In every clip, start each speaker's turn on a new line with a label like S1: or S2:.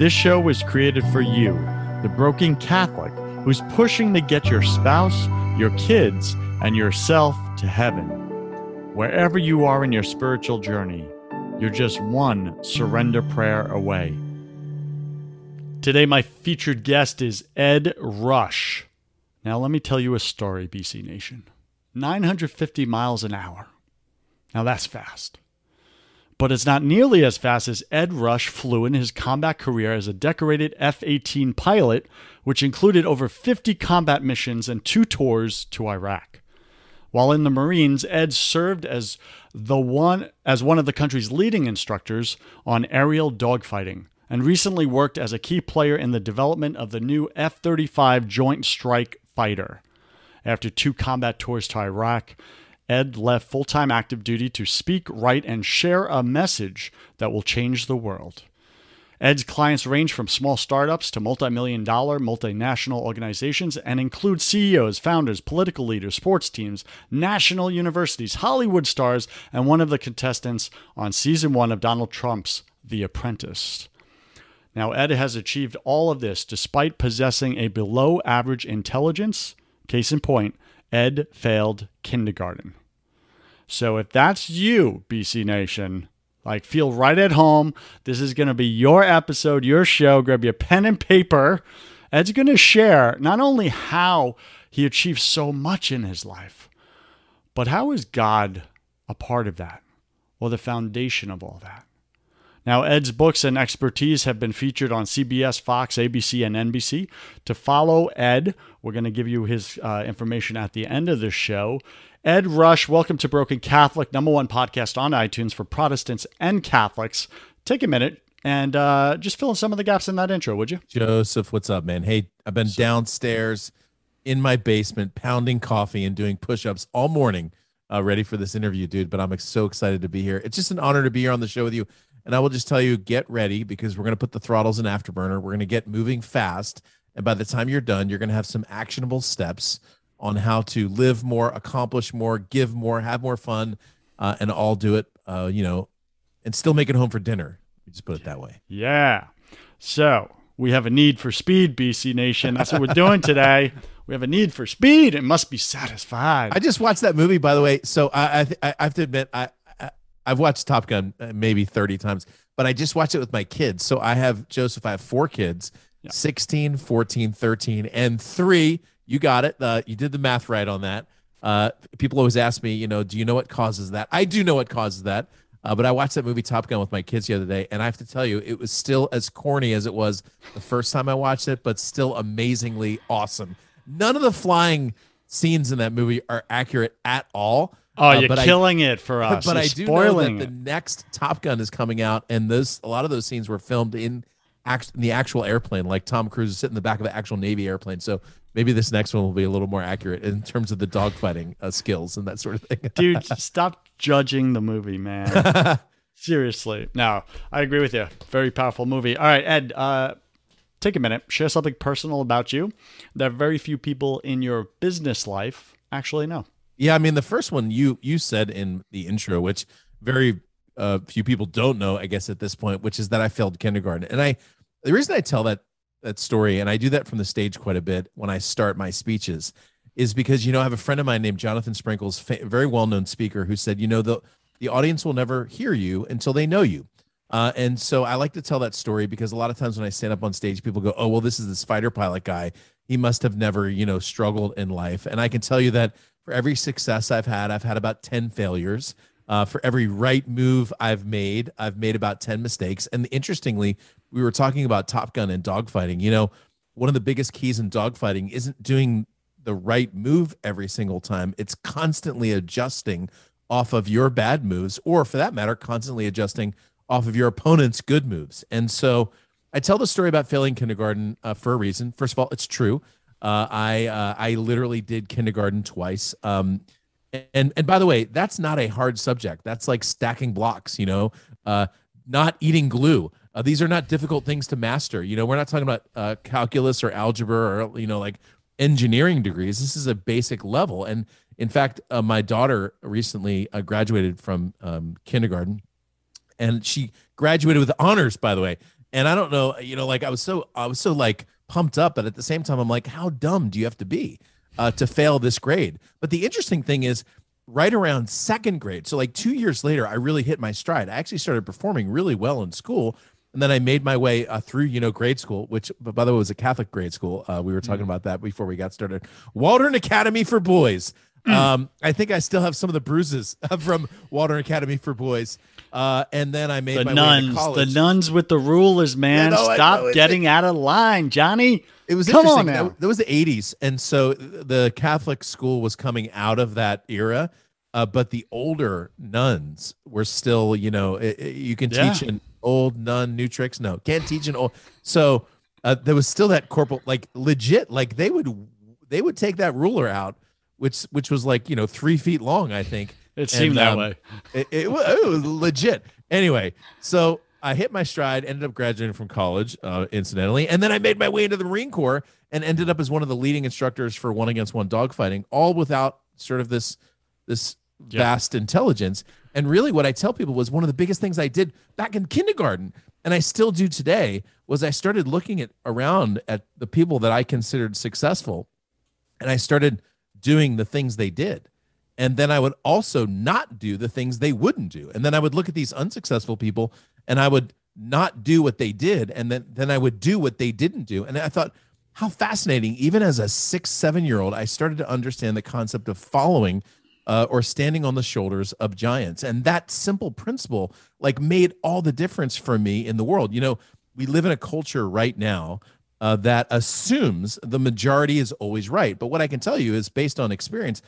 S1: This show was created for you, the broken Catholic who's pushing to get your spouse, your kids, and yourself to heaven. Wherever you are in your spiritual journey, you're just one surrender prayer away. Today, my featured guest is Ed Rush. Now, let me tell you a story, BC Nation 950 miles an hour. Now, that's fast but it's not nearly as fast as Ed Rush flew in his combat career as a decorated F 18 pilot, which included over 50 combat missions and two tours to Iraq. While in the Marines, Ed served as the one as one of the country's leading instructors on aerial dogfighting and recently worked as a key player in the development of the new F-35 Joint Strike Fighter. After two combat tours to Iraq, Ed left full time active duty to speak, write, and share a message that will change the world. Ed's clients range from small startups to multi million dollar multinational organizations and include CEOs, founders, political leaders, sports teams, national universities, Hollywood stars, and one of the contestants on season one of Donald Trump's The Apprentice. Now, Ed has achieved all of this despite possessing a below average intelligence. Case in point, Ed failed kindergarten. So if that's you, BC Nation, like feel right at home. This is going to be your episode, your show. Grab your pen and paper. Ed's going to share not only how he achieved so much in his life, but how is God a part of that or the foundation of all that? Now, Ed's books and expertise have been featured on CBS, Fox, ABC, and NBC. To follow Ed, we're going to give you his uh, information at the end of the show. Ed Rush, welcome to Broken Catholic, number one podcast on iTunes for Protestants and Catholics. Take a minute and uh, just fill in some of the gaps in that intro, would you?
S2: Joseph, what's up, man? Hey, I've been downstairs in my basement pounding coffee and doing push ups all morning, uh, ready for this interview, dude. But I'm so excited to be here. It's just an honor to be here on the show with you. And I will just tell you, get ready because we're going to put the throttles in afterburner. We're going to get moving fast. And by the time you're done, you're going to have some actionable steps on how to live more, accomplish more, give more, have more fun, uh, and all do it, uh, you know, and still make it home for dinner. Just put it that way.
S1: Yeah. So we have a need for speed, BC Nation. That's what we're doing today. We have a need for speed. It must be satisfied.
S2: I just watched that movie, by the way. So I, I, I have to admit, I, I, I've watched Top Gun uh, maybe 30 times, but I just watched it with my kids. So I have Joseph, I have four kids, yeah. 16, 14, 13, and three you got it. Uh, you did the math right on that. Uh, people always ask me, you know, do you know what causes that? I do know what causes that. Uh, but I watched that movie Top Gun with my kids the other day, and I have to tell you, it was still as corny as it was the first time I watched it, but still amazingly awesome. None of the flying scenes in that movie are accurate at all.
S1: Oh, uh, you're killing I, it for us.
S2: But,
S1: I
S2: do know that the next Top Gun is coming out, and those a lot of those scenes were filmed in, act, in the actual airplane. Like Tom Cruise is sitting in the back of an actual Navy airplane. So maybe this next one will be a little more accurate in terms of the dogfighting uh, skills and that sort of thing.
S1: Dude, stop judging the movie, man. Seriously. No, I agree with you. Very powerful movie. All right, Ed, uh, take a minute, share something personal about you that very few people in your business life actually know.
S2: Yeah, I mean the first one you you said in the intro, which very uh, few people don't know, I guess at this point, which is that I failed kindergarten. And I the reason I tell that that story, and I do that from the stage quite a bit when I start my speeches, is because you know I have a friend of mine named Jonathan Sprinkles, very well known speaker, who said, you know the the audience will never hear you until they know you. Uh, and so I like to tell that story because a lot of times when I stand up on stage, people go, "Oh, well, this is this fighter pilot guy. He must have never, you know, struggled in life." And I can tell you that for every success I've had, I've had about ten failures. Uh, for every right move I've made, I've made about ten mistakes. And interestingly, we were talking about Top Gun and dogfighting. You know, one of the biggest keys in dogfighting isn't doing the right move every single time. It's constantly adjusting off of your bad moves, or for that matter, constantly adjusting off of your opponent's good moves. And so I tell the story about failing kindergarten uh, for a reason. First of all, it's true. Uh, I uh, I literally did kindergarten twice. Um, and and by the way, that's not a hard subject. That's like stacking blocks. You know, uh, not eating glue. Uh, these are not difficult things to master. You know, we're not talking about uh, calculus or algebra or you know like engineering degrees. This is a basic level. And in fact, uh, my daughter recently uh, graduated from um, kindergarten, and she graduated with honors, by the way. And I don't know, you know, like I was so I was so like pumped up, but at the same time, I'm like, how dumb do you have to be uh, to fail this grade? But the interesting thing is, right around second grade, so like two years later, I really hit my stride. I actually started performing really well in school and then I made my way uh, through, you know, grade school, which, by the way, was a Catholic grade school. Uh, we were talking mm. about that before we got started. Waldron Academy for Boys. Mm. Um, I think I still have some of the bruises from Waldron Academy for Boys. Uh, and then I made
S1: the
S2: my
S1: nuns,
S2: way to college.
S1: The nuns with the rulers, man. Stop getting out of line, Johnny.
S2: It was
S1: Come
S2: interesting.
S1: On now.
S2: That, that was the 80s. And so the Catholic school was coming out of that era. Uh, but the older nuns were still, you know, it, it, you can yeah. teach an old nun new tricks. No, can't teach an old. So uh, there was still that corporal, like legit, like they would they would take that ruler out, which which was like you know three feet long, I think.
S1: It seemed and, that um, way.
S2: It, it, it, was legit. Anyway, so I hit my stride, ended up graduating from college, uh, incidentally, and then I made my way into the Marine Corps and ended up as one of the leading instructors for one against one dogfighting, all without sort of this this vast intelligence. And really, what I tell people was one of the biggest things I did back in kindergarten, and I still do today, was I started looking at around at the people that I considered successful, and I started doing the things they did. And then I would also not do the things they wouldn't do. And then I would look at these unsuccessful people and I would not do what they did. And then, then I would do what they didn't do. And I thought, how fascinating. Even as a six, seven year old, I started to understand the concept of following uh, or standing on the shoulders of giants. And that simple principle, like, made all the difference for me in the world. You know, we live in a culture right now uh, that assumes the majority is always right. But what I can tell you is based on experience,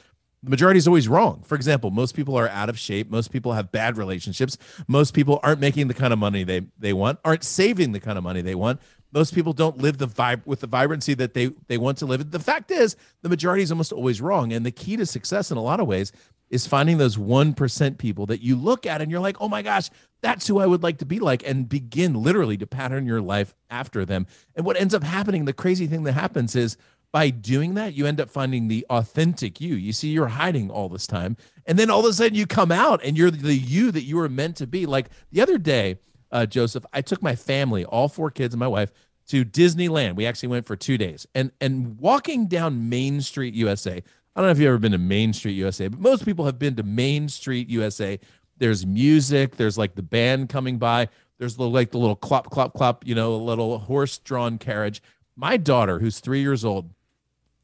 S2: the majority is always wrong. For example, most people are out of shape. Most people have bad relationships. Most people aren't making the kind of money they, they want, aren't saving the kind of money they want most people don't live the vibe with the vibrancy that they they want to live. The fact is, the majority is almost always wrong, and the key to success in a lot of ways is finding those one percent people that you look at and you're like, oh my gosh, that's who I would like to be like, and begin literally to pattern your life after them. And what ends up happening, the crazy thing that happens is by doing that, you end up finding the authentic you. You see, you're hiding all this time, and then all of a sudden you come out and you're the you that you were meant to be. Like the other day uh, Joseph, I took my family, all four kids and my wife, to Disneyland. We actually went for two days, and and walking down Main Street, USA. I don't know if you've ever been to Main Street, USA, but most people have been to Main Street, USA. There's music. There's like the band coming by. There's the, like the little clop, clop, clop. You know, a little horse-drawn carriage. My daughter, who's three years old,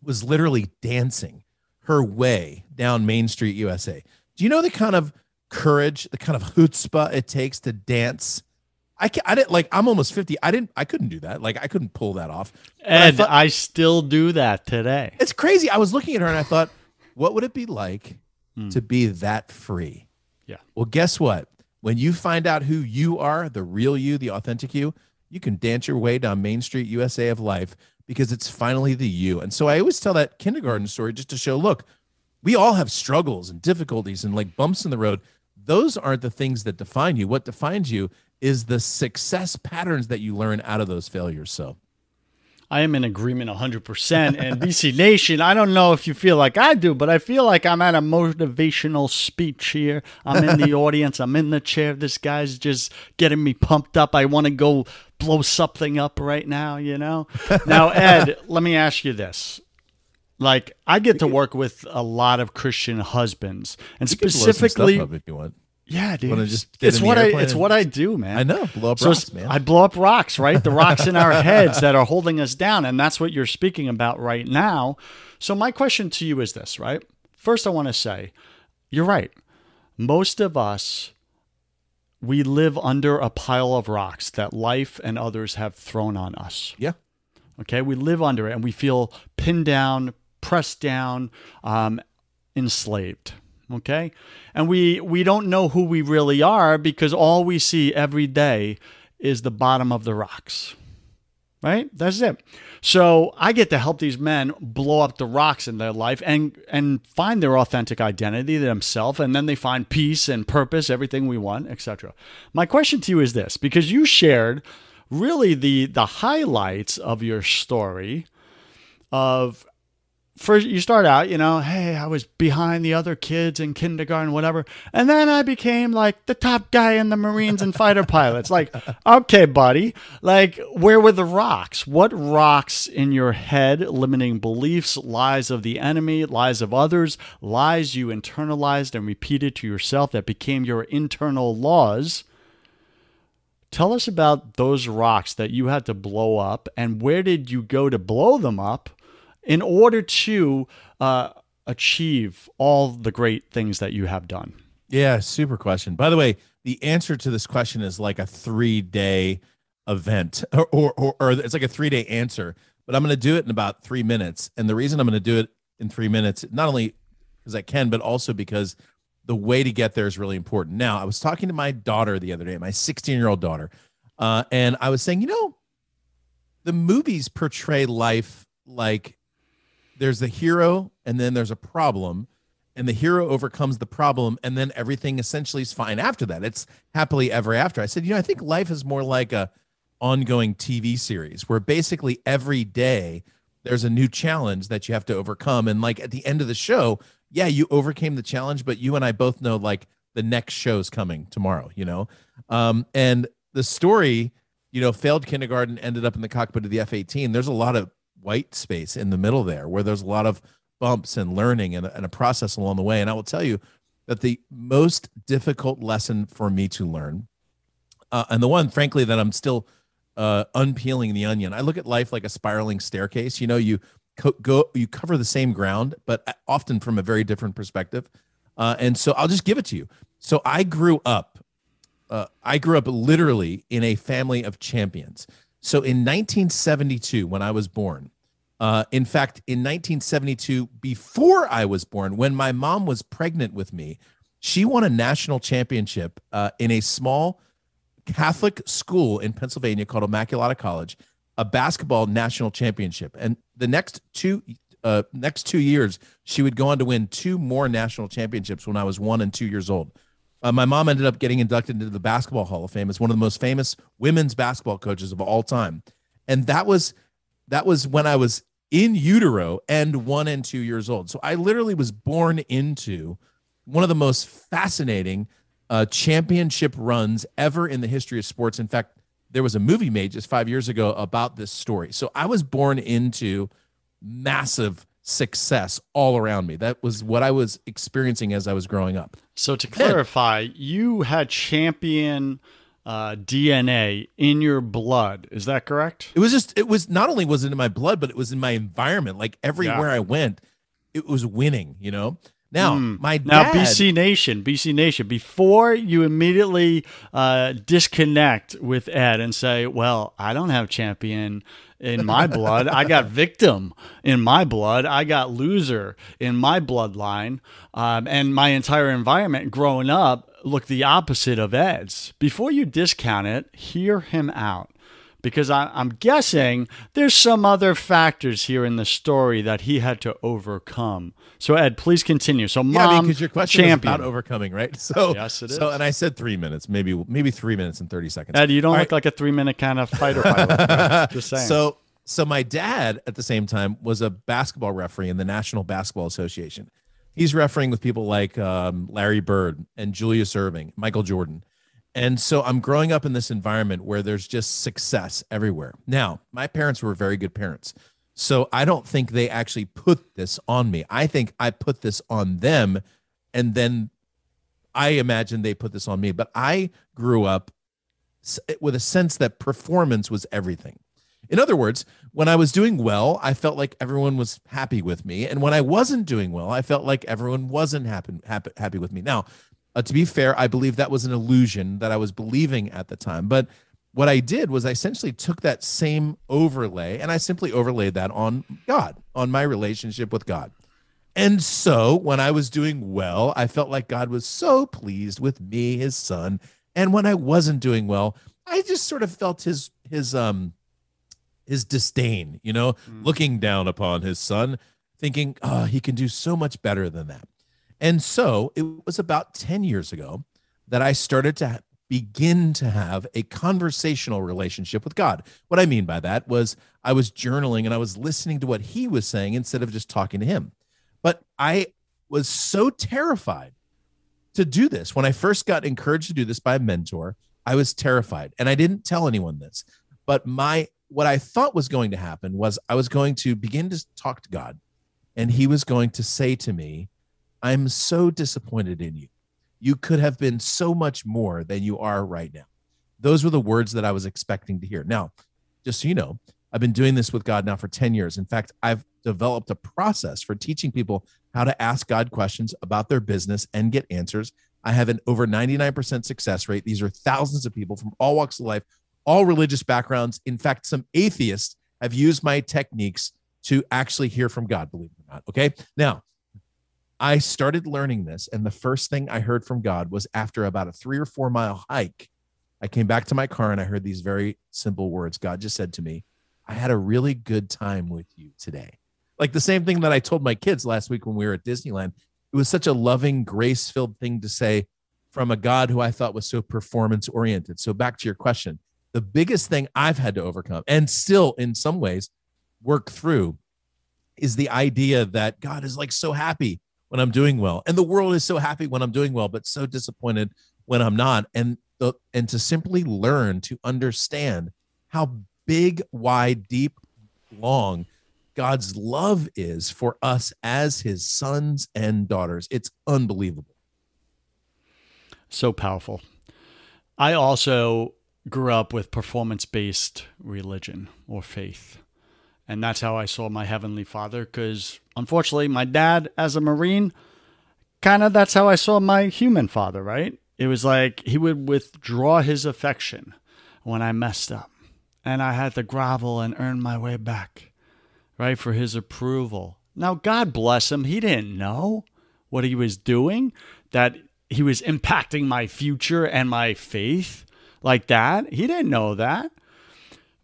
S2: was literally dancing her way down Main Street, USA. Do you know the kind of courage, the kind of chutzpah it takes to dance I can't, I didn't like I'm almost 50. I didn't I couldn't do that. Like I couldn't pull that off.
S1: And I, thought, I, still do that today.
S2: It's crazy. I was looking at her and I thought, what would it be like mm. to be that free?
S1: Yeah.
S2: Well, guess what? When you find out who you are, the real you, the authentic you, you can dance your way down Main Street USA of life because it's finally the you. And so I always tell that kindergarten story just to show, look, we all have struggles and difficulties and like bumps in the road. Those aren't the things that define you. What defines you is the success patterns that you learn out of those failures. So
S1: I am in agreement 100%. And BC Nation, I don't know if you feel like I do, but I feel like I'm at a motivational speech here. I'm in the audience, I'm in the chair. This guy's just getting me pumped up. I want to go blow something up right now, you know? Now, Ed, let me ask you this. Like, I get to work with a lot of Christian husbands, and specifically,
S2: if you want
S1: Yeah, dude.
S2: Wanna just get
S1: it's what I it's
S2: and-
S1: what I do, man.
S2: I know, blow up
S1: So
S2: rocks, man.
S1: I blow up rocks, right? The rocks in our heads that are holding us down. And that's what you're speaking about right now. So, my question to you is this, right? First, I want to say, you're right. Most of us, we live under a pile of rocks that life and others have thrown on us.
S2: yeah,
S1: Okay. We live under it and we feel pinned down, pressed down, um, enslaved. Okay. And we, we don't know who we really are because all we see every day is the bottom of the rocks. Right? That's it. So I get to help these men blow up the rocks in their life and and find their authentic identity themselves and then they find peace and purpose, everything we want, etc. My question to you is this because you shared really the the highlights of your story of first you start out, you know, hey, I was behind the other kids in kindergarten, whatever. And then I became like the top guy in the Marines and fighter pilots. Like, okay, buddy, like where were the rocks? What rocks in your head, limiting beliefs, lies of the enemy, lies of others, lies you internalized and repeated to yourself that became your internal laws? Tell us about those rocks that you had to blow up and where did you go to blow them up in order to uh, achieve all the great things that you have done?
S2: yeah. Super question. By the way, the answer to this question is like a three day event, or or, or, or it's like a three day answer. But I'm going to do it in about three minutes, and the reason I'm going to do it in three minutes, not only because I can, but also because the way to get there is really important. Now, I was talking to my daughter the other day, my 16 year old daughter, uh, and I was saying, you know, the movies portray life like there's the hero and then there's a problem and the hero overcomes the problem and then everything essentially is fine after that. It's happily ever after. I said you know i think life is more like a ongoing tv series where basically every day there's a new challenge that you have to overcome. And like at the end of the show yeah you overcame the challenge but you and i both know like the next show's coming tomorrow you know? Um and the story you know failed kindergarten ended up in the cockpit of the f-18 there's a lot of white space in the middle there where there's a lot of bumps and learning and, and a process along the way. And i will tell you that the most difficult lesson for me to learn uh, and the one frankly that i'm still uh, unpeeling the onion i look at life like a spiraling staircase. You know you co- go you cover the same ground but uh, often from a very different perspective. Uh, and so i'll just give it to you. So i grew up uh, I grew up literally in a family of champions. So in 1972, when I was born, uh, in fact, in 1972, before I was born, when my mom was pregnant with me, she won a national championship uh, in a small Catholic school in Pennsylvania called Immaculata College, a basketball national championship. And the next two uh, next two years, she would go on to win two more national championships when I was one and two years old. Uh, my mom ended up getting inducted into the Basketball Hall of Fame as one of the most famous women's basketball coaches of all time, and that was that was when I was in utero and one and two years old. So I literally was born into one of the most fascinating uh, championship runs ever in the history of sports. In fact, there was a movie made just five years ago about this story. So I was born into massive success all around me. That was what I was experiencing as I was growing up.
S1: So to clarify, you had champion uh, DNA in your blood. Is that correct?
S2: It was just, it was not only was it in my blood, but it was in my environment. Like everywhere I went, it was winning, you know? Now, my
S1: Now, BC Nation, BC Nation, before you immediately uh, disconnect with Ed and say, well, I don't have champion in my blood. I got victim in my blood. I got loser in my bloodline. Um, and my entire environment growing up looked the opposite of Ed's. Before you discount it, hear him out. Because I, I'm guessing there's some other factors here in the story that he had to overcome. So Ed, please continue. So
S2: yeah,
S1: mom,
S2: because your question
S1: champion.
S2: about overcoming, right? So,
S1: Yes, it is.
S2: so, and I said three minutes, maybe, maybe three minutes and 30 seconds.
S1: Ed, you don't
S2: All
S1: look like a three minute kind of fighter pilot. Just saying.
S2: So so my dad at the same time was a basketball referee in the National Basketball Association. He's refereeing with people like um, Larry Bird and Julius Erving, Michael Jordan. And so I'm growing up in this environment where there's just success everywhere. Now, my parents were very good parents. So I don't think they actually put this on me. I think I put this on them and then I imagine they put this on me, but I grew up with a sense that performance was everything. In other words, when I was doing well, I felt like everyone was happy with me, and when I wasn't doing well, I felt like everyone wasn't happy happy, happy with me. Now, uh, to be fair, I believe that was an illusion that I was believing at the time, but what I did was I essentially took that same overlay and I simply overlaid that on God, on my relationship with God. And so when I was doing well, I felt like God was so pleased with me, his son. And when I wasn't doing well, I just sort of felt his his um his disdain, you know, mm. looking down upon his son, thinking, oh, he can do so much better than that. And so it was about 10 years ago that I started to begin to have a conversational relationship with God. What I mean by that was I was journaling and I was listening to what he was saying instead of just talking to him. But I was so terrified to do this. When I first got encouraged to do this by a mentor, I was terrified and I didn't tell anyone this. But my what I thought was going to happen was I was going to begin to talk to God and he was going to say to me, I'm so disappointed in you. You could have been so much more than you are right now. Those were the words that I was expecting to hear. Now, just so you know, I've been doing this with God now for 10 years. In fact, I've developed a process for teaching people how to ask God questions about their business and get answers. I have an over 99% success rate. These are thousands of people from all walks of life, all religious backgrounds. In fact, some atheists have used my techniques to actually hear from God, believe it or not. Okay. Now, I started learning this, and the first thing I heard from God was after about a three or four mile hike. I came back to my car and I heard these very simple words. God just said to me, I had a really good time with you today. Like the same thing that I told my kids last week when we were at Disneyland. It was such a loving, grace filled thing to say from a God who I thought was so performance oriented. So, back to your question the biggest thing I've had to overcome and still, in some ways, work through is the idea that God is like so happy when I'm doing well. And the world is so happy when I'm doing well, but so disappointed when I'm not. And the, and to simply learn to understand how big, wide, deep, long God's love is for us as his sons and daughters. It's unbelievable.
S1: So powerful. I also grew up with performance based religion or faith. And that's how I saw my Heavenly Father because unfortunately, my dad, as a Marine, kind of that's how I saw my human father, right? It was like he would withdraw his affection when I messed up. And I had to grovel and earn my way back, right, for his approval. Now, God bless him, he didn't know what he was doing, that he was impacting my future and my faith like that. He didn't know that.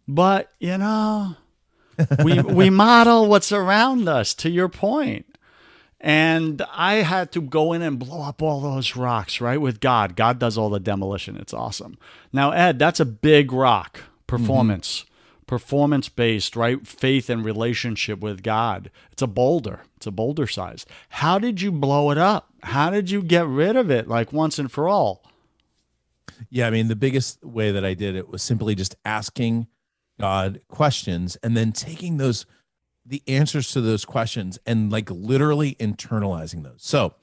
S1: But, you know, we we model what's around us to your point. And i had to go in and blow up all those rocks right with god. God does all the demolition. It's awesome. Now ed that's a big rock. Performance. Mm-hmm. performance based right? Faith and relationship with god. It's a boulder. It's a boulder size. How did you blow it up? How did you get rid of it like once and for all?
S2: Yeah i mean the biggest way that i did it was simply just asking God questions and then taking those the answers to those questions and like literally internalizing those. So,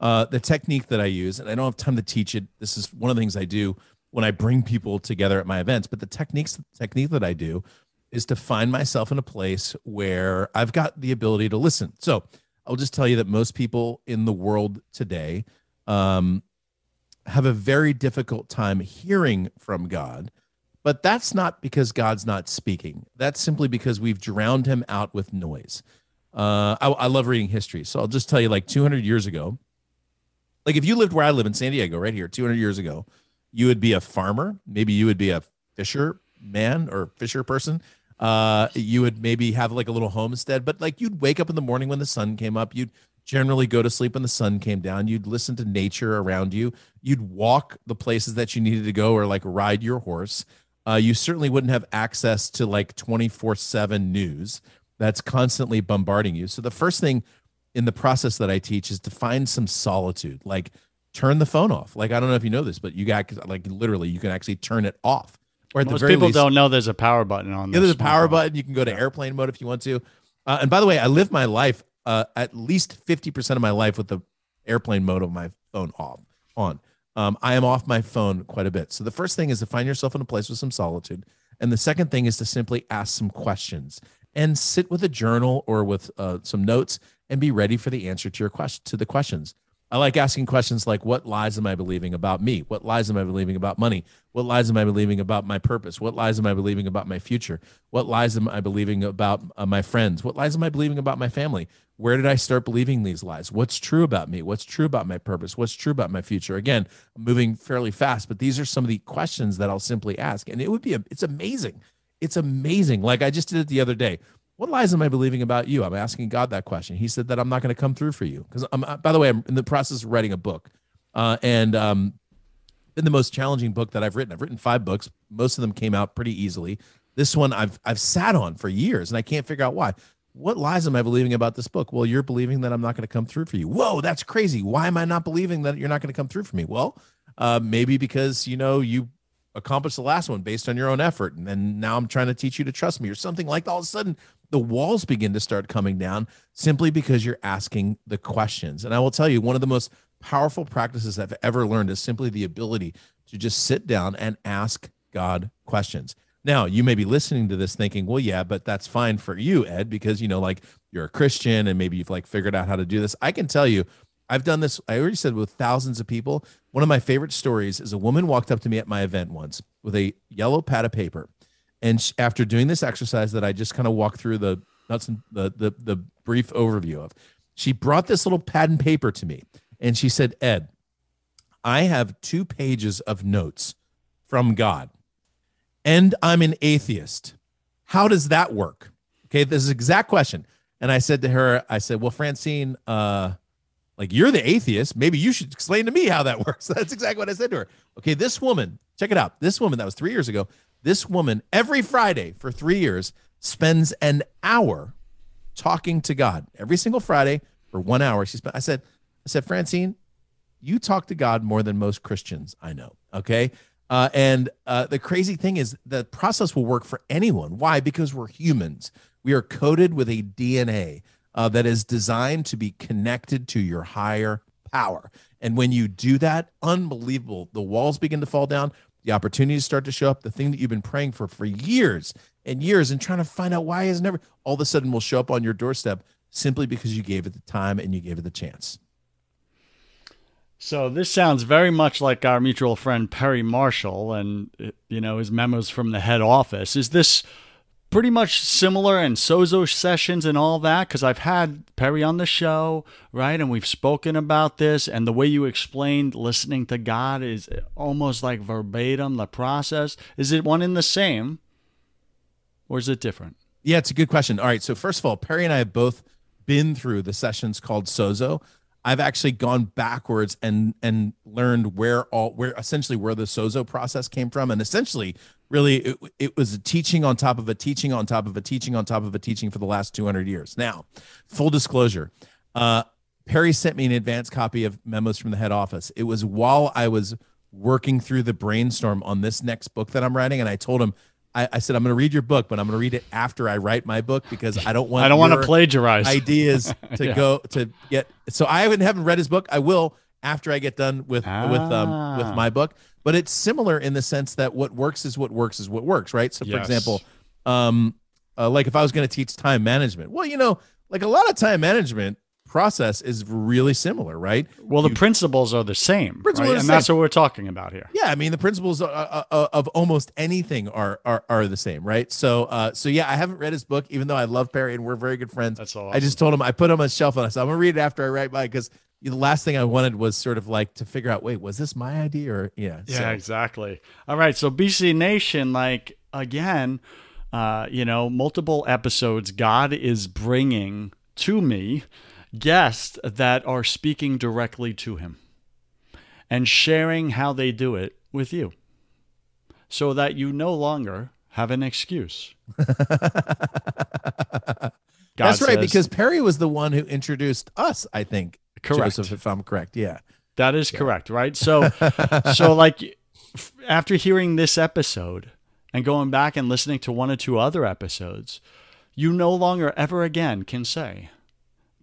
S2: uh, the technique that I use, and I don't have time to teach it. This is one of the things I do when I bring people together at my events. But the techniques technique that I do is to find myself in a place where I've got the ability to listen. So I'll just tell you that most people in the world today um, have a very difficult time hearing from God but that's not because God's not speaking. That's simply because we've drowned him out with noise. Uh, I, I love reading history. So I'll just tell you like 200 years ago, like if you lived where I live in San Diego, right here, 200 years ago, you would be a farmer. Maybe you would be a fisher man or fisher person. Uh, you would maybe have like a little homestead, but like you'd wake up in the morning when the sun came up. You'd generally go to sleep when the sun came down. You'd listen to nature around you. You'd walk the places that you needed to go or like ride your horse uh, you certainly wouldn't have access to like 24 7 news that's constantly bombarding you. So, the first thing in the process that I teach is to find some solitude, like turn the phone off. Like, I don't know if you know this, but you got like literally, you can actually turn it off.
S1: Or at Most the very people least, don't know there's a power button on.
S2: Yeah, there's a power phone. button. You can go to airplane mode if you want to. Uh, and by the way, I live my life uh, at least 50% of my life with the airplane mode of my phone off on. Um, I am off my phone quite a bit. So the first thing is to find yourself in a place with some solitude, and the second thing is to simply ask some questions and sit with a journal or with uh, some notes and be ready for the answer to your question to the questions. I like asking questions like, What lies am I believing about me? What lies am I believing about money? What lies am I believing about my purpose? What lies am I believing about my future? What lies am I believing about uh, my friends? What lies am I believing about my family? Where did I start believing these lies? What's true about me? What's true about my purpose? What's true about my future? Again, I'm moving fairly fast, but these are some of the questions that I'll simply ask. And it would be, a, it's amazing. It's amazing. Like I just did it the other day what lies am I believing about you? I'm asking God that question. He said that I'm not going to come through for you because I'm. By the way, I'm in the process of writing a book, uh, and um, been the most challenging book that I've written. I've written five books. Most of them came out pretty easily. This one I've I've sat on for years, and I can't figure out why. What lies am I believing about this book? Well, you're believing that I'm not going to come through for you. Whoa, that's crazy. Why am I not believing that you're not going to come through for me? Well, uh, maybe because you know you accomplished the last one based on your own effort, and then now I'm trying to teach you to trust me, or something like. All of a sudden, the walls begin to start coming down simply because you're asking the questions. And I will tell you, one of the most powerful practices I've ever learned is simply the ability to just sit down and ask God questions. Now, you may be listening to this thinking, well, yeah, but that's fine for you, Ed, because, you know, like you're a Christian and maybe you've like figured out how to do this. I can tell you, I've done this, I already said with thousands of people. One of my favorite stories is a woman walked up to me at my event once with a yellow pad of paper and she, after doing this exercise that I just kind of walked through the nuts and the, the the brief overview of, she brought this little pad and paper to me, and she said, "Ed, I have two pages of notes from God, and I'm an atheist. How does that work?" Okay, this is exact question. And I said to her, I said, "Well, Francine, uh, like you're the atheist. Maybe you should explain to me how that works." That's exactly what I said to her. Okay, this woman, check it out. This woman that was three years ago this woman, every Friday for three years, spends an hour talking to God. Every single Friday for one hour. She spent, I said, I said, Francine, you talk to God more than most Christians I know. Okay. Uh, and uh, the crazy thing is the process will work for anyone. Why? Because we're humans. We are coded with a DNA uh, that is designed to be connected to your higher power. And when you do that, unbelievable. The walls begin to fall down the opportunities start to show up, the thing that you've been praying for for years and years and trying to find out why is never all of a sudden will show up on your doorstep simply because you gave it the time and you gave it the chance.
S1: So this sounds very much like our mutual friend Perry Marshall and you know his memos from the head office. Is this pretty much similar and sozo sessions and all that because I've had Perry on the show, right? And we've spoken about this. And the way you explained listening to God is almost like verbatim the process. Is it one in the same or is it different?
S2: Yeah, it's a good question. All right. So, first of all, Perry and I have both been through the sessions called Sozo. I've actually gone backwards and and learned where all where essentially where the Sozo process came from, and essentially, really, it, it was a teaching on top of a teaching on top of a teaching on top of a teaching for the last 200 years. Now, full disclosure, uh, Perry sent me an advance copy of memos from the head office. It was while I was working through the brainstorm on this next book that I'm writing, and I told him I, I said I'm going to read your book, but I'm going to read it after I write my book because I don't want
S1: I don't want to plagiarize
S2: ideas to yeah. go to get. So I haven't haven't read his book. I will after I get done with ah. with um with my book. But it's similar in the sense that what works is what works is what works, right? So for yes. example, um, uh, like if I was going to teach time management, well, you know, like a lot of time management process is really similar, right?
S1: Well, the you, principles are the same, right? and same. that's what we're talking about here.
S2: Yeah, I mean, the principles of, of almost anything are, are are the same, right? So, uh, so yeah, I haven't read his book, even though I love Perry and we're very good friends.
S1: That's all.
S2: I just told him I put him on a shelf and I said I'm gonna read it after I write mine because the last thing I wanted was sort of like to figure out, wait, was this my idea or yeah?
S1: Yeah, so. exactly. All right, so BC Nation, like again, uh, you know, multiple episodes. God is bringing to me guests that are speaking directly to him and sharing how they do it with you so that you no longer have an excuse.
S2: That's right, because Perry was the one who introduced us, I think. Correct. Joseph, if I'm correct. Yeah.
S1: That is yeah. correct, right? So so like after hearing this episode and going back and listening to one or two other episodes, you no longer ever again can say,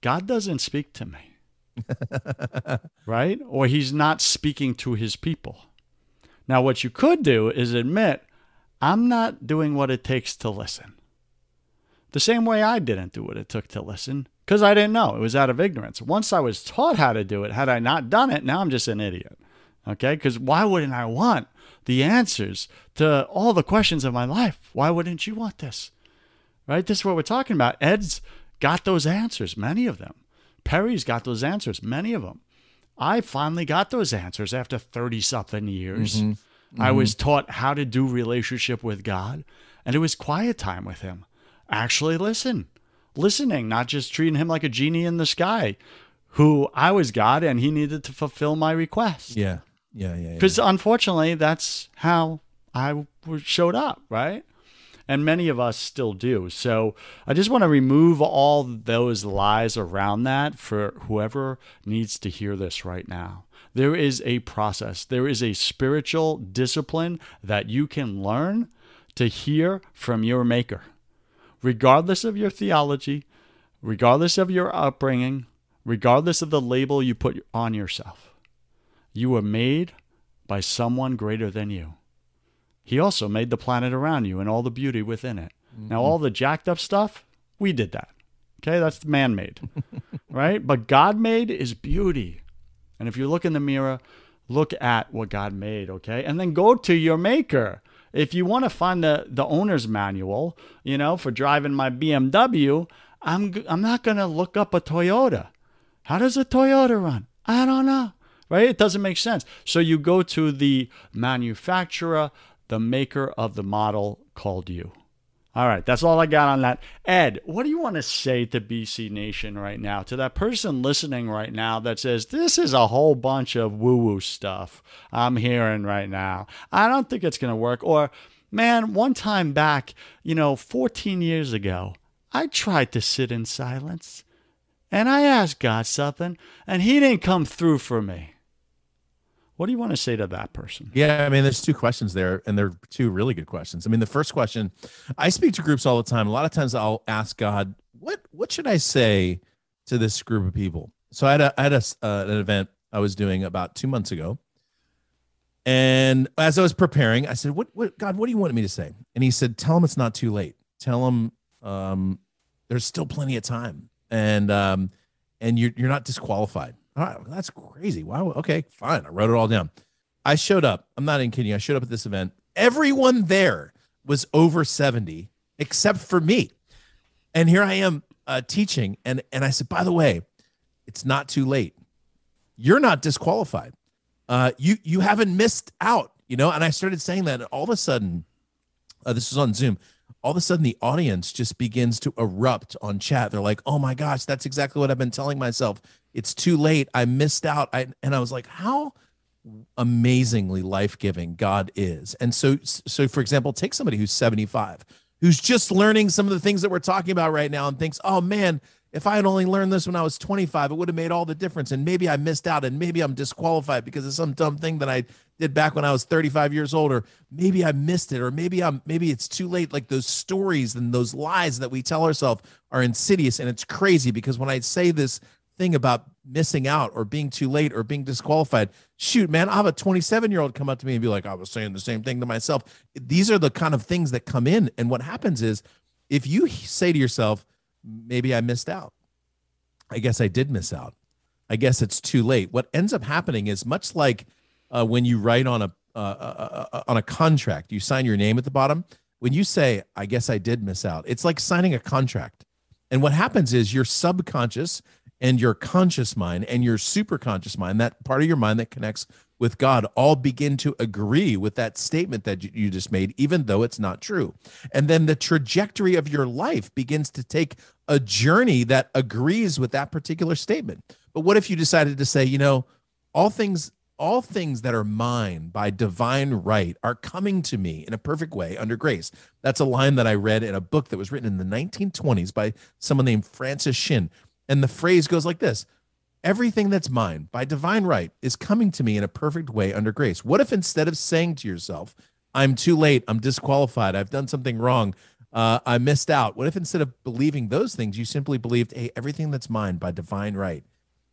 S1: God doesn't speak to me. right? Or he's not speaking to his people. Now, what you could do is admit, I'm not doing what it takes to listen. The same way I didn't do what it took to listen because I didn't know. It was out of ignorance. Once I was taught how to do it, had I not done it, now I'm just an idiot. Okay? Because why wouldn't I want the answers to all the questions of my life? Why wouldn't you want this? Right? This is what we're talking about. Ed's got those answers, many of them. Perry's got those answers, many of them. I finally got those answers after 30 something years. Mm-hmm. Mm-hmm. I was taught how to do relationship with God, and it was quiet time with him. Actually listen. Listening, not just treating him like a genie in the sky, who I was God and he needed to fulfill my request.
S2: Yeah. Yeah, yeah.
S1: Because yeah. unfortunately, that's how I showed up, right? And many of us still do. So I just want to remove all those lies around that for whoever needs to hear this right now. There is a process, there is a spiritual discipline that you can learn to hear from your Maker, regardless of your theology, regardless of your upbringing, regardless of the label you put on yourself. You were made by someone greater than you. He also made the planet around you and all the beauty within it. Mm-hmm. Now, all the jacked up stuff, we did that. Okay, that's man made, right? But God made is beauty. And if you look in the mirror, look at what God made, okay? And then go to your maker. If you want to find the, the owner's manual, you know, for driving my BMW, I'm, I'm not going to look up a Toyota. How does a Toyota run? I don't know, right? It doesn't make sense. So you go to the manufacturer, the maker of the model called you. All right, that's all I got on that. Ed, what do you want to say to BC Nation right now, to that person listening right now that says, This is a whole bunch of woo woo stuff I'm hearing right now? I don't think it's going to work. Or, man, one time back, you know, 14 years ago, I tried to sit in silence and I asked God something and He didn't come through for me. What do you want to say to that person?
S2: Yeah, I mean, there's two questions there, and they're two really good questions. I mean, the first question, I speak to groups all the time. A lot of times, I'll ask God, "What what should I say to this group of people?" So I had a I had a, uh, an event I was doing about two months ago, and as I was preparing, I said, "What what God? What do you want me to say?" And He said, "Tell them it's not too late. Tell them um, there's still plenty of time, and um, and you're you're not disqualified." Right, that's crazy. Wow. Okay, fine. I wrote it all down. I showed up. I'm not even kidding. I showed up at this event. Everyone there was over 70 except for me. And here I am uh, teaching. And, and I said, by the way, it's not too late. You're not disqualified. Uh, you, you haven't missed out, you know? And I started saying that. And all of a sudden, uh, this was on Zoom all of a sudden the audience just begins to erupt on chat. They're like, "Oh my gosh, that's exactly what I've been telling myself. It's too late. I missed out." I and I was like, "How amazingly life-giving God is." And so so for example, take somebody who's 75 who's just learning some of the things that we're talking about right now and thinks, "Oh man, if I had only learned this when I was 25, it would have made all the difference. And maybe I missed out and maybe I'm disqualified because of some dumb thing that I did back when I was 35 years old, or maybe I missed it, or maybe I'm maybe it's too late. Like those stories and those lies that we tell ourselves are insidious. And it's crazy because when I say this thing about missing out or being too late or being disqualified, shoot, man, I have a 27 year old come up to me and be like, I was saying the same thing to myself. These are the kind of things that come in. And what happens is if you say to yourself, maybe I missed out. I guess I did miss out. I guess it's too late. What ends up happening is much like uh, when you write on a uh, uh, uh, on a contract, you sign your name at the bottom. When you say, "I guess I did miss out," it's like signing a contract. And what happens is your subconscious and your conscious mind and your superconscious mind, that part of your mind that connects with God all begin to agree with that statement that you just made, even though it's not true. And then the trajectory of your life begins to take a journey that agrees with that particular statement. But what if you decided to say, you know, all things all things that are mine by divine right are coming to me in a perfect way under grace. That's a line that I read in a book that was written in the 1920s by someone named Francis Shinn. And the phrase goes like this Everything that's mine by divine right is coming to me in a perfect way under grace. What if instead of saying to yourself, I'm too late, I'm disqualified, I've done something wrong, uh, I missed out? What if instead of believing those things, you simply believed, hey, everything that's mine by divine right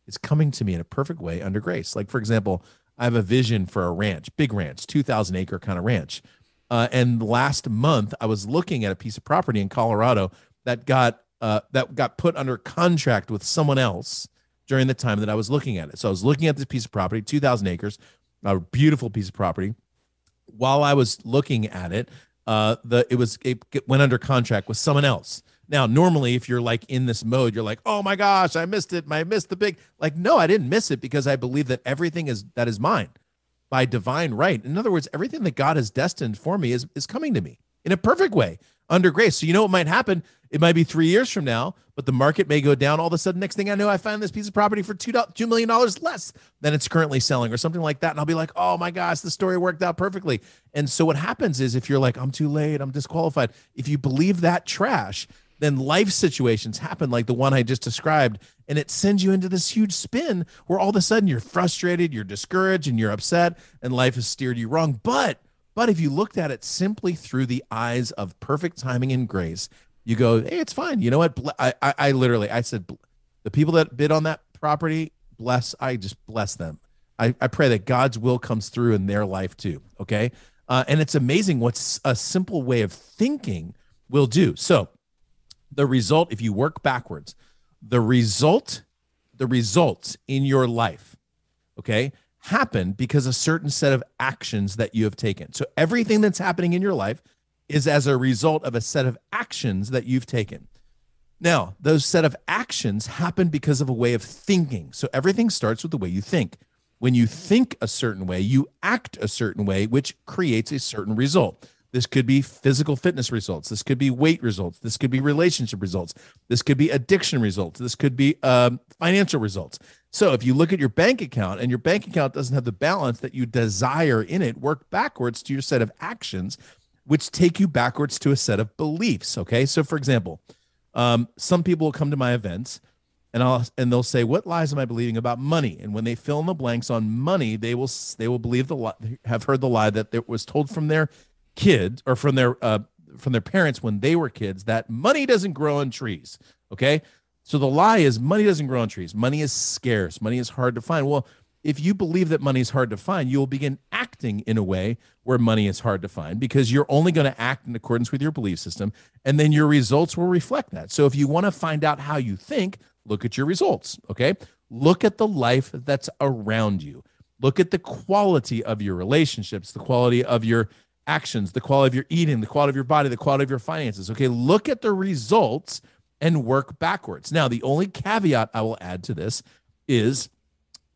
S2: It's coming to me in a perfect way under grace. Like, for example, I have a vision for a ranch, big ranch, 2,000 acre kind of ranch. Uh, and last month, I was looking at a piece of property in Colorado that got uh, that got put under contract with someone else during the time that I was looking at it. So I was looking at this piece of property, 2,000 acres, a beautiful piece of property. While I was looking at it, uh, the it was it went under contract with someone else. Now, normally, if you're like in this mode, you're like, "Oh my gosh, I missed it! I missed the big." Like, no, I didn't miss it because I believe that everything is that is mine by divine right. In other words, everything that God has destined for me is is coming to me in a perfect way under grace. So you know what might happen? It might be three years from now, but the market may go down. All of a sudden, next thing I know, I find this piece of property for two two million dollars less than it's currently selling, or something like that. And I'll be like, "Oh my gosh, the story worked out perfectly." And so what happens is, if you're like, "I'm too late, I'm disqualified," if you believe that trash, then life situations happen like the one I just described, and it sends you into this huge spin where all of a sudden you're frustrated, you're discouraged, and you're upset, and life has steered you wrong. But but if you looked at it simply through the eyes of perfect timing and grace, you go, hey, it's fine. You know what? I, I, I literally, I said, the people that bid on that property, bless, I just bless them. I, I pray that God's will comes through in their life too. Okay. Uh, and it's amazing what a simple way of thinking will do. So, the result, if you work backwards, the result, the results in your life, okay, happen because a certain set of actions that you have taken. So everything that's happening in your life is as a result of a set of actions that you've taken. Now, those set of actions happen because of a way of thinking. So everything starts with the way you think. When you think a certain way, you act a certain way, which creates a certain result. This could be physical fitness results. This could be weight results. This could be relationship results. This could be addiction results. This could be um, financial results. So if you look at your bank account and your bank account doesn't have the balance that you desire in it, work backwards to your set of actions, which take you backwards to a set of beliefs. Okay. So for example, um, some people will come to my events and I'll and they'll say, "What lies am I believing about money?" And when they fill in the blanks on money, they will they will believe the lie, have heard the lie that it was told from their kids or from their uh, from their parents when they were kids that money doesn't grow on trees. Okay. So the lie is money doesn't grow on trees. Money is scarce. Money is hard to find. Well, if you believe that money is hard to find, you will begin acting in a way where money is hard to find because you're only going to act in accordance with your belief system. And then your results will reflect that. So if you want to find out how you think, look at your results. Okay. Look at the life that's around you. Look at the quality of your relationships, the quality of your actions, the quality of your eating, the quality of your body, the quality of your finances. Okay, look at the results and work backwards. Now, the only caveat I will add to this is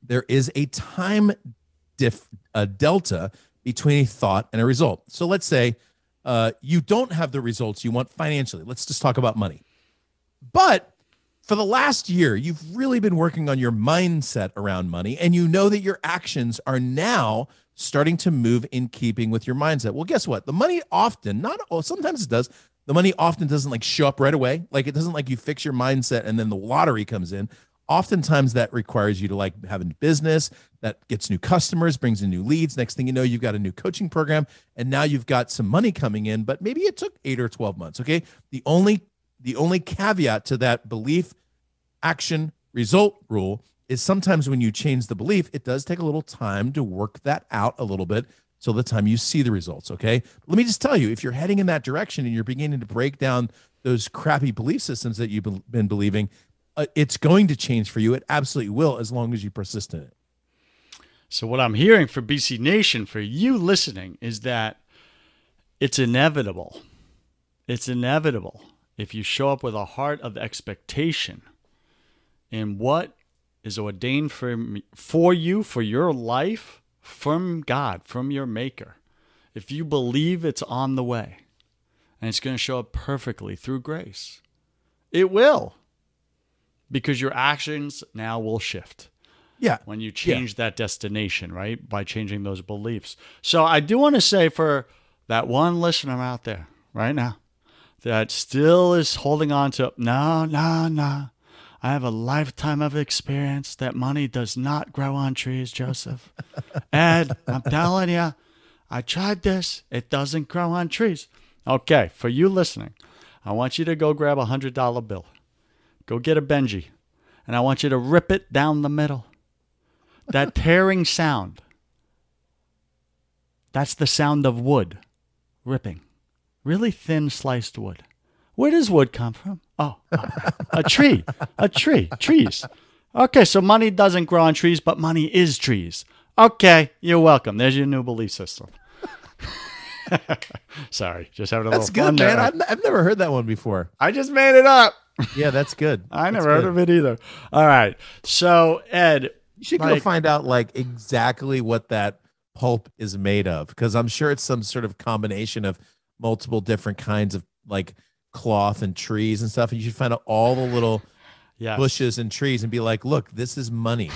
S2: there is a time diff, a delta between a thought and a result. So let's say uh, you don't have the results you want financially. Let's just talk about money. But for the last year, you've really been working on your mindset around money, and you know that your actions are now starting to move in keeping with your mindset. Well, guess what? The money often, not sometimes it does. The money often doesn't like show up right away. Like it doesn't like you fix your mindset and then the lottery comes in. Oftentimes that requires you to like have a business that gets new customers, brings in new leads. Next thing you know, you've got a new coaching program and now you've got some money coming in, but maybe it took 8 or 12 months, okay? The only the only caveat to that belief action result rule is sometimes when you change the belief, it does take a little time to work that out a little bit till the time you see the results. Okay. Let me just tell you if you're heading in that direction and you're beginning to break down those crappy belief systems that you've been believing, uh, it's going to change for you. It absolutely will as long as you persist in it.
S1: So, what I'm hearing for BC Nation, for you listening, is that it's inevitable. It's inevitable if you show up with a heart of expectation in what is ordained for, for you, for your life, from God, from your Maker. If you believe it's on the way and it's going to show up perfectly through grace, it will. Because your actions now will shift.
S2: Yeah.
S1: When you change yeah. that destination, right? By changing those beliefs. So I do want to say for that one listener out there right now that still is holding on to, no, no, no. I have a lifetime of experience that money does not grow on trees, Joseph. Ed, I'm telling you, I tried this. It doesn't grow on trees. Okay, for you listening, I want you to go grab a $100 bill. Go get a Benji and I want you to rip it down the middle. That tearing sound. That's the sound of wood ripping. Really thin sliced wood. Where does wood come from? Oh, a tree. A tree. Trees. Okay, so money doesn't grow on trees, but money is trees. Okay, you're welcome. There's your new belief system. Sorry, just having a
S2: That's
S1: little fun
S2: good, man.
S1: there.
S2: I've, I've never heard that one before.
S1: I just made it up.
S2: Yeah, that's good.
S1: I
S2: That's
S1: never heard
S2: good.
S1: of it either. All right. So, Ed,
S2: You should go find out like exactly what that pulp is made of because I'm sure it's some sort of combination of multiple different kinds of like cloth and trees and stuff. And you should find out all the little
S1: yes.
S2: bushes and trees and be like, look, this is money.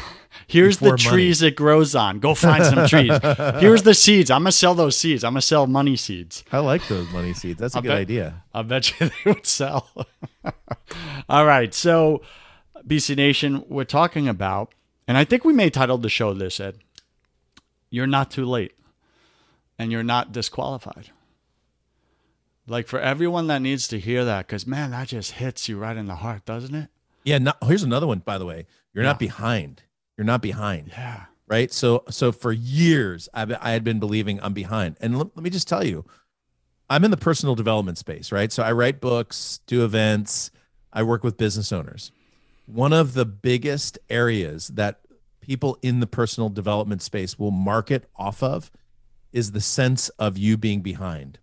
S1: Here's the
S2: money.
S1: trees it grows on. Go find some trees. Here's the seeds. I'm gonna sell those seeds. I'm gonna sell money seeds.
S2: I like those money seeds. That's a
S1: I
S2: good
S1: bet-
S2: idea.
S1: I bet you they would sell. All right. So, BC Nation, we're talking about, and I think we may title the show this, Ed. You're not too late, and you're not disqualified. Like for everyone that needs to hear that, because man, that just hits you right in the heart, doesn't it?
S2: Yeah. No, here's another one, by the way. You're
S1: Yeah.
S2: not behind. You're not behind.
S1: Yeah.
S2: right? So so for years I've, I had been believing I'm behind, and let, let me just tell you, I'm in the personal development space, right? So I write books, do events, I work with business owners. One of the biggest areas that people in the personal development space will market off of is the sense of you being behind,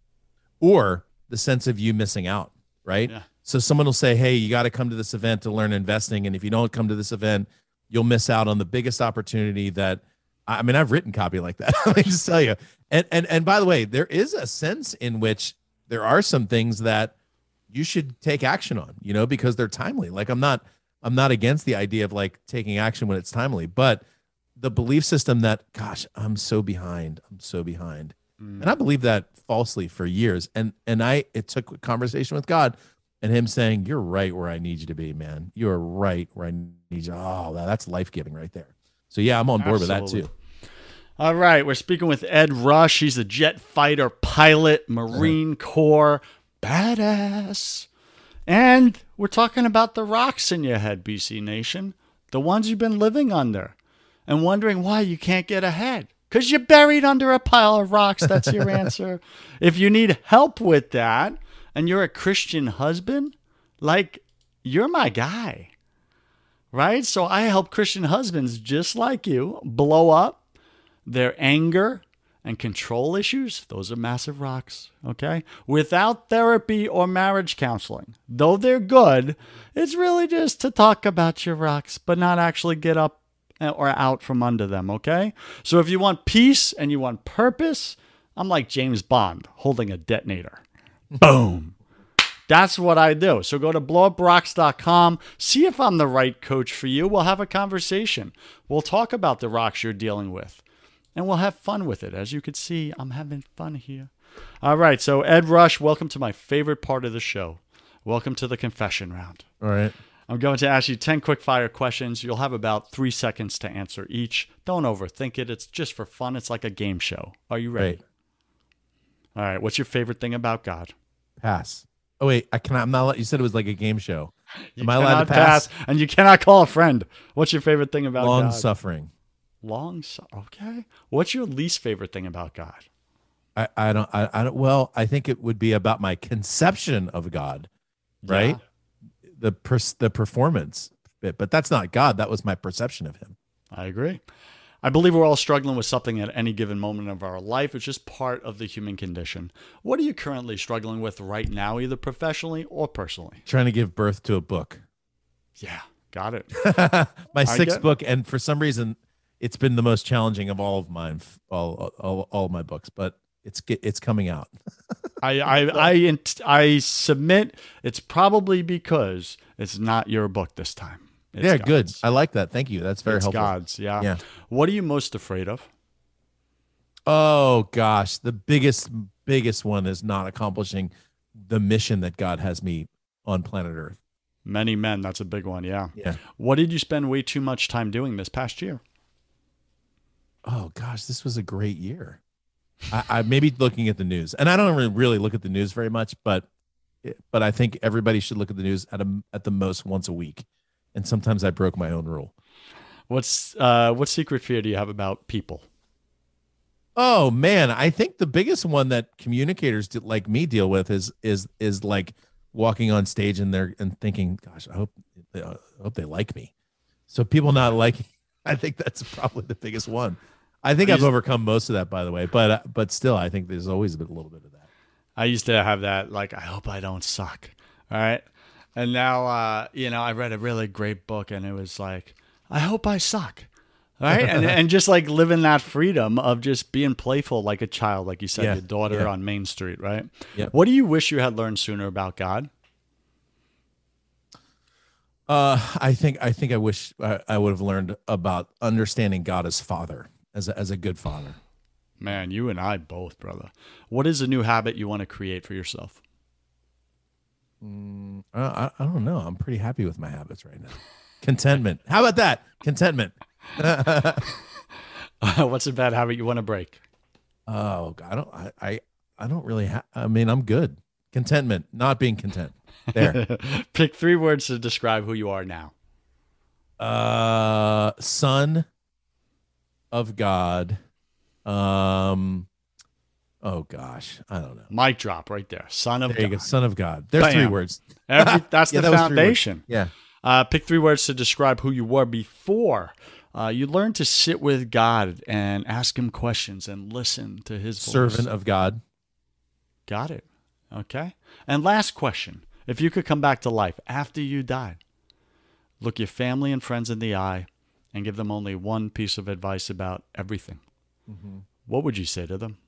S2: or the sense of you missing out, right?
S1: Yeah.
S2: So someone will say, "Hey, you got to come to this event to learn investing, and if you don't come to this event." you'll miss out on the biggest opportunity that I mean, I've written copy like that. Let me just tell you. And and and by the way, there is a sense in which there are some things that you should take action on, you know, because they're timely. Like I'm not I'm not against the idea of like taking action when it's timely, but the belief system that gosh, I'm so behind. I'm so behind.
S1: Mm.
S2: And I believed that falsely for years. And and I it took a conversation with God and him saying, You're right where I need you to be, man. You're right where I need you. Oh, that- that's life giving right there. So yeah, I'm on board with that too.
S1: All right, we're speaking with Ed Rush. He's a jet fighter pilot, Marine Corps, badass. And we're talking about the rocks in your head, BC Nation, the ones you've been living under and wondering why you can't get ahead. Because you're buried under a pile of rocks. That's your answer. If you need help with that and you're a Christian husband, like you're my guy right? So I help Christian husbands just like you blow up their anger and control issues. Those are massive rocks, okay? Without therapy or marriage counseling. Though they're good, it's really just to talk about your rocks, but not actually get up Eh, or out from under them, okay? So if you want peace and you want purpose, I'm like James Bond holding a detonator. Boom. That's what I do. So go to blowuprocks.com, see if I'm the right coach for you. We'll have a conversation. We'll talk about the rocks you're dealing with, and we'll have fun with it. As you can see, I'm having fun here. All right. So, Ed Rush, welcome to my favorite part of the show. Welcome to the confession round.
S2: All right.
S1: I'm going to ask you 10 quick fire questions. You'll have about three seconds to answer each. Don't overthink it. It's just for fun. It's like a game show. Are you ready?
S2: Right.
S1: All right. What's your favorite thing about God?
S2: Pass. Oh wait, I cannot. I'm not. allowed- You said it was like a game show.
S1: You
S2: Am I allowed to
S1: cannot
S2: pass?
S1: And you cannot call a friend. What's your favorite thing about
S2: Long
S1: God?
S2: suffering.
S1: Long su- Okay. What's your least favorite thing about God?
S2: I, I don't. I, I don't. Well, I think it would be about my conception of God, right?
S1: Yeah,
S2: The pers- the performance bit, but that's not God. That was my perception of Him.
S1: I agree. I believe we're all struggling with something at any given moment of our life. It's just part of the human condition. What are you currently struggling with right now, either professionally or personally?
S2: Trying to give birth to a book.
S1: Yeah, got it.
S2: my sixth
S1: get-
S2: book, and for some reason, it's been the most challenging of all of mine, all all, all of my books. But it's it's coming out.
S1: I, I, I, I submit it's probably because it's not your book this time. It's
S2: yeah, good. I like that. Thank you. That's very
S1: it's
S2: helpful.
S1: God's. Yeah.
S2: Yeah.
S1: What are you most afraid of?
S2: Oh gosh, the biggest biggest one is not accomplishing the mission that God has me on planet Earth.
S1: Many men. That's a big one. Yeah.
S2: Yeah.
S1: What did you spend way too much time doing this past year?
S2: Oh gosh, this was a great year. I, I maybe looking at the news, and I don't really, really look at the news very much, but but I think everybody should look at the news at a, at the most once a week, and sometimes I broke my own rule.
S1: What's uh, what secret fear do you have about people?
S2: Oh man, I think the biggest one that communicators like me deal with is is is like walking on stage and they're and thinking, "Gosh, I hope I hope they like me." So people not liking, I think that's probably the biggest one. I think I have overcome most of that, by the way, but uh, but still, I think there's always a, bit, a little bit of that.
S1: I used to have that, like, I hope I don't suck. All right. And now, uh, you know, I read a really great book and it was like, I hope I suck. Right. and, and just like living that freedom of just being playful like a child, like you said,
S2: Yeah,
S1: your daughter
S2: yeah.
S1: on Main Street. Right.
S2: Yeah.
S1: What do you wish you had learned sooner about God?
S2: Uh, I think I think I wish I, I would have learned about understanding God as Father, as a, as a good father.
S1: Man, you and I both, brother. What is a new habit you want to create for yourself?
S2: Uh, I, I don't know. I'm pretty happy with my habits right now. Contentment. How about that? Contentment.
S1: What's a bad habit you want to break?
S2: Oh, I don't. I I, I don't really. Ha- I mean, I'm good. Contentment. Not being content. There.
S1: Pick three words to describe who you are now.
S2: uh, son of God. Um. Oh gosh, I don't know.
S1: Mic drop right there. Son of
S2: There
S1: God.
S2: go. Son of God. There's three words.
S1: Every, that's
S2: Yeah,
S1: the
S2: that three
S1: foundation.
S2: Yeah.
S1: Uh, pick three words to describe who you were before. Uh, you learned to sit with God and ask Him questions and listen to His voice.
S2: Servant of God.
S1: Got it. Okay. And last question: If you could come back to life after you died, look your family and friends in the eye, and give them only one piece of advice about everything,
S2: Mm-hmm.
S1: what would you say to them?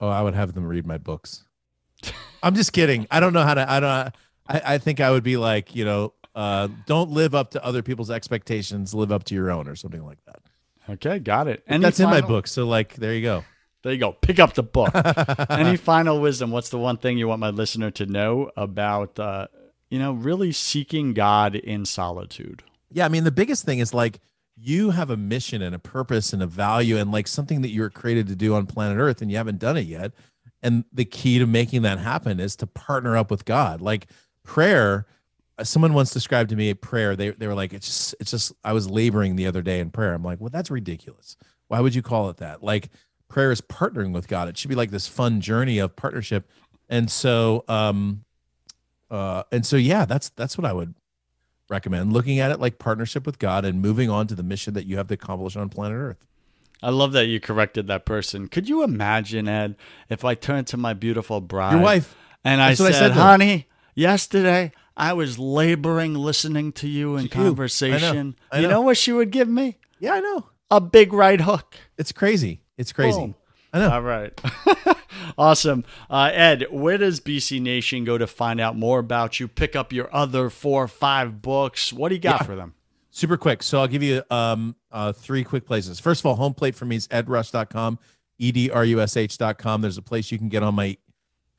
S2: Oh, I would have them read my books. I'm just kidding. I don't know how to. I don't. I, I think I would be like, you know, uh, don't live up to other people's expectations. Live up to your own, or something like that.
S1: Okay, got it. And
S2: That's in my book. So, like, there you go.
S1: There you go. Pick up the book. Any final wisdom? What's the one thing you want my listener to know about, uh, you know, really seeking God in solitude?
S2: Yeah, I mean, the biggest thing is like you have a mission and a purpose and a value and like something that you were created to do on planet Earth and you haven't done it yet. And the key to making that happen is to partner up with God. Like prayer, uh, someone once described to me a prayer. They they were like, it's just it's just I was laboring the other day in prayer. I'm like, well, that's ridiculous. Why would you call it that? Like prayer is partnering with God. It should be like this fun journey of partnership. And so um uh and so yeah, that's that's what I would recommend looking at it like partnership with God and moving on to the mission that you have to accomplish on planet Earth.
S1: I love that you corrected that person. Could you imagine, Ed, if I turned to my beautiful bride,
S2: Your wife.
S1: and I
S2: what I
S1: said,
S2: said
S1: honey, yesterday I was laboring listening to you in
S2: She knew. I know.
S1: conversation.
S2: I
S1: You
S2: know.
S1: know what she would give me?
S2: Yeah, I know.
S1: A big right hook.
S2: It's crazy. It's crazy.
S1: Boom.
S2: I know.
S1: All right. awesome. Uh, Ed, where does BC Nation go to find out more about you? Pick up your other four or five books. What do you got
S2: Yeah.
S1: for them?
S2: Super quick. So I'll give you um uh three quick places. First of all, home plate for me is edrush.com, E-D-R-U-S-H.com. There's a place you can get on my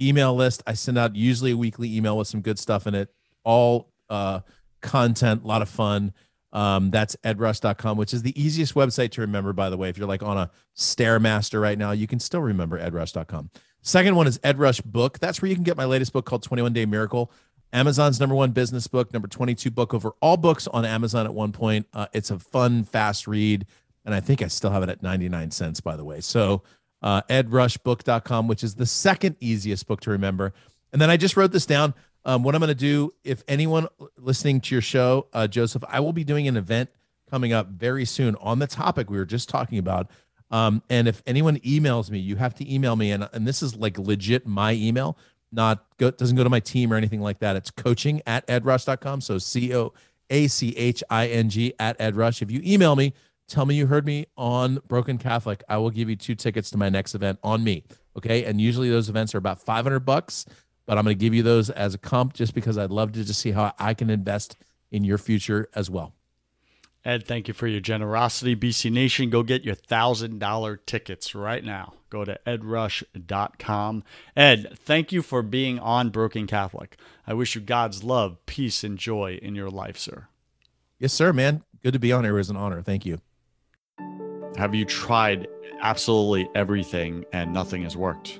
S2: email list. I send out usually a weekly email with some good stuff in it. All uh content, a lot of fun. Um, that's edrush.com, which is the easiest website to remember, by the way. If you're like on a Stairmaster right now, you can still remember edrush.com. Second one is Edrush Book. That's where you can get my latest book called 21 Day Miracle. Amazon's number one business book, number 22 book over all books on Amazon at one point. Uh, it's a fun, fast read. And I think I still have it at 99 cents, by the way. So uh, edrushbook.com, which is the second easiest book to remember. And then I just wrote this down. Um, what I'm going to do, if anyone listening to your show, uh, Joseph, I will be doing an event coming up very soon on the topic we were just talking about. Um, and if anyone emails me, you have to email me. And, and this is like legit my email, not go, doesn't go to my team or anything like that. It's coaching at edrush.com. So C O A C H I N G at edrush. If you email me, tell me you heard me on Broken Catholic. I will give you two tickets to my next event on me. Okay. And usually those events are about 500 bucks, but I'm going to give you those as a comp just because I'd love to just see how I can invest in your future as well.
S1: Ed, thank you for your generosity. BC Nation, go get your $1,000 tickets right now. Go to edrush.com. Ed, thank you for being on Broken Catholic. I wish you God's love, peace, and joy in your life, sir.
S2: Yes, sir, man. Good to be on here. It was an honor. Thank you.
S3: Have you tried absolutely everything and nothing has worked?